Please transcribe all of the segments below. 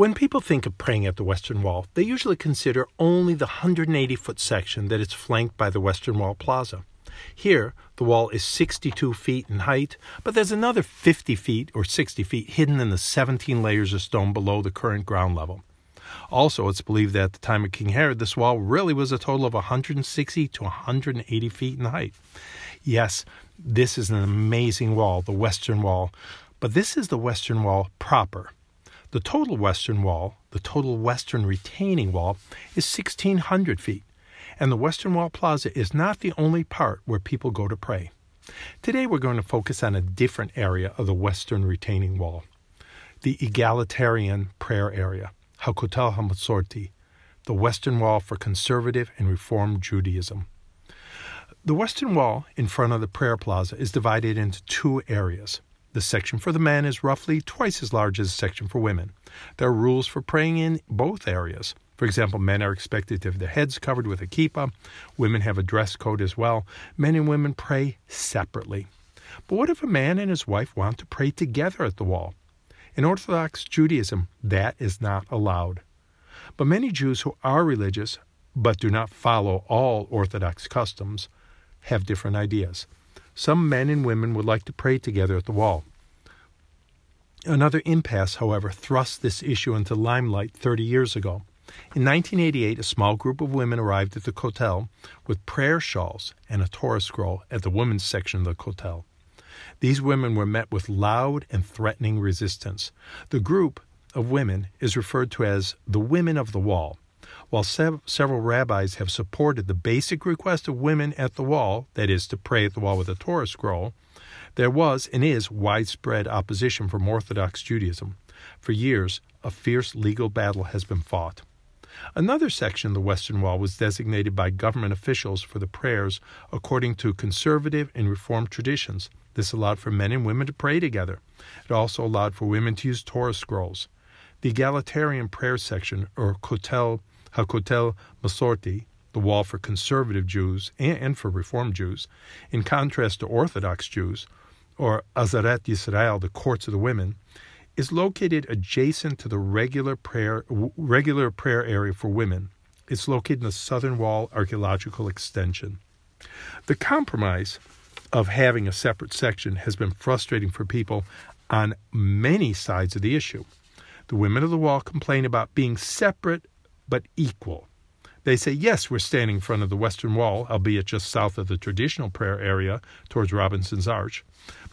When people think of praying at the Western Wall, they usually consider only the 180 foot section that is flanked by the Western Wall Plaza. Here, the wall is 62 feet in height, but there's another 50 feet or 60 feet hidden in the 17 layers of stone below the current ground level. Also, it's believed that at the time of King Herod, this wall really was a total of 160 to 180 feet in height. Yes, this is an amazing wall, the Western Wall, but this is the Western Wall proper. The total Western Wall, the total Western retaining wall, is 1,600 feet, and the Western Wall Plaza is not the only part where people go to pray. Today we're going to focus on a different area of the Western retaining wall the egalitarian prayer area, Hakotel HaMasorti, the Western Wall for conservative and reformed Judaism. The Western Wall in front of the prayer plaza is divided into two areas. The section for the men is roughly twice as large as the section for women. There are rules for praying in both areas. For example, men are expected to have their heads covered with a kippah. Women have a dress code as well. Men and women pray separately. But what if a man and his wife want to pray together at the wall? In Orthodox Judaism, that is not allowed. But many Jews who are religious but do not follow all Orthodox customs have different ideas. Some men and women would like to pray together at the wall. Another impasse, however, thrust this issue into limelight 30 years ago. In 1988, a small group of women arrived at the Kotel with prayer shawls and a Torah scroll at the women's section of the Kotel. These women were met with loud and threatening resistance. The group of women is referred to as the Women of the Wall. While sev- several rabbis have supported the basic request of women at the wall, that is, to pray at the wall with a Torah scroll, there was and is widespread opposition from Orthodox Judaism. For years, a fierce legal battle has been fought. Another section of the Western Wall was designated by government officials for the prayers according to conservative and reformed traditions. This allowed for men and women to pray together. It also allowed for women to use Torah scrolls. The egalitarian prayer section, or Kotel Hakotel Masorti, the wall for conservative Jews and for Reform Jews, in contrast to Orthodox Jews, or Azaret Yisrael, the courts of the women, is located adjacent to the regular prayer regular prayer area for women. It's located in the southern wall archaeological extension. The compromise of having a separate section has been frustrating for people on many sides of the issue. The women of the wall complain about being separate but equal. They say, yes, we're standing in front of the Western Wall, albeit just south of the traditional prayer area towards Robinson's Arch.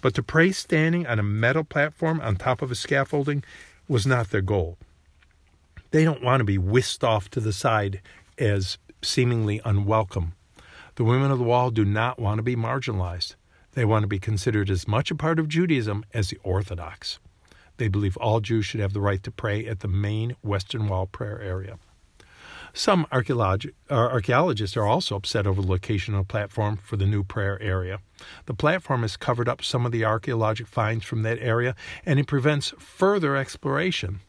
But to pray standing on a metal platform on top of a scaffolding was not their goal. They don't want to be whisked off to the side as seemingly unwelcome. The women of the wall do not want to be marginalized. They want to be considered as much a part of Judaism as the Orthodox. They believe all Jews should have the right to pray at the main Western Wall prayer area. Some uh, archaeologists are also upset over the location of the platform for the new prayer area. The platform has covered up some of the archaeologic finds from that area and it prevents further exploration.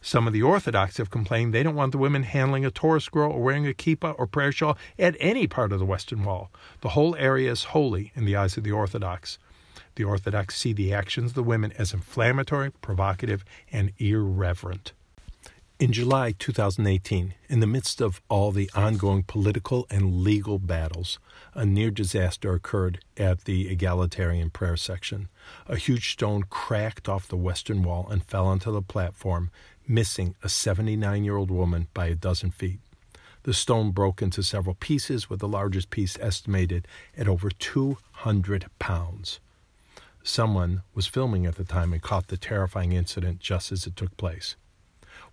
Some of the Orthodox have complained they don't want the women handling a Torah scroll or wearing a kippah or prayer shawl at any part of the Western Wall. The whole area is holy in the eyes of the Orthodox. The Orthodox see the actions of the women as inflammatory, provocative, and irreverent. In July 2018, in the midst of all the ongoing political and legal battles, a near disaster occurred at the egalitarian prayer section. A huge stone cracked off the western wall and fell onto the platform, missing a 79 year old woman by a dozen feet. The stone broke into several pieces, with the largest piece estimated at over 200 pounds. Someone was filming at the time and caught the terrifying incident just as it took place.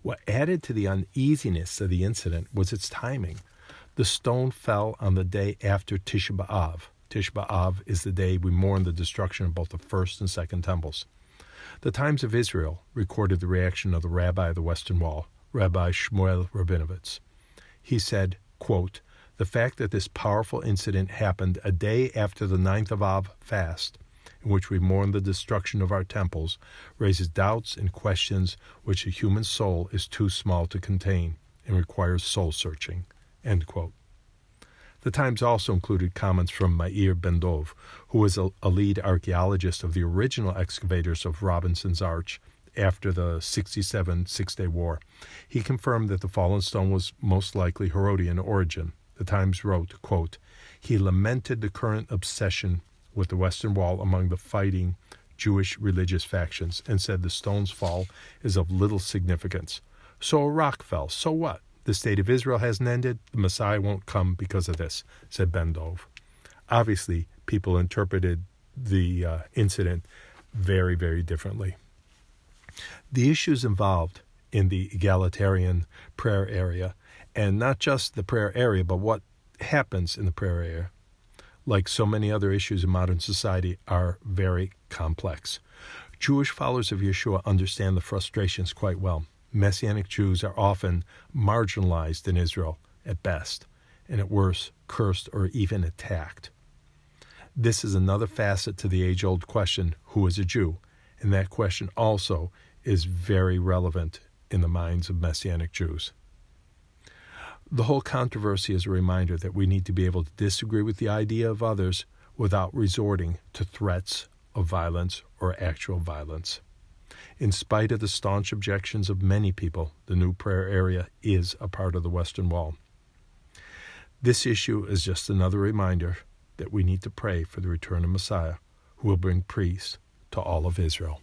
What added to the uneasiness of the incident was its timing. The stone fell on the day after Tisha B'Av. Tisha B'Av is the day we mourn the destruction of both the first and second temples. The Times of Israel recorded the reaction of the rabbi of the Western Wall, Rabbi Shmuel Rabinowitz. He said, quote, The fact that this powerful incident happened a day after the ninth of Av fast in which we mourn the destruction of our temples, raises doubts and questions which a human soul is too small to contain and requires soul searching. The Times also included comments from Meir Ben Dov, who was a, a lead archaeologist of the original excavators of Robinson's Arch after the 67 Six Day War. He confirmed that the fallen stone was most likely Herodian origin. The Times wrote, quote, He lamented the current obsession with the Western Wall among the fighting Jewish religious factions and said the stone's fall is of little significance. So a rock fell. So what? The state of Israel hasn't ended. The Messiah won't come because of this, said Ben Dov. Obviously, people interpreted the uh, incident very, very differently. The issues involved in the egalitarian prayer area, and not just the prayer area, but what happens in the prayer area, like so many other issues in modern society, are very complex. Jewish followers of Yeshua understand the frustrations quite well. Messianic Jews are often marginalized in Israel at best, and at worst, cursed or even attacked. This is another facet to the age old question who is a Jew? And that question also is very relevant in the minds of Messianic Jews. The whole controversy is a reminder that we need to be able to disagree with the idea of others without resorting to threats of violence or actual violence. In spite of the staunch objections of many people, the new prayer area is a part of the Western Wall. This issue is just another reminder that we need to pray for the return of Messiah, who will bring peace to all of Israel.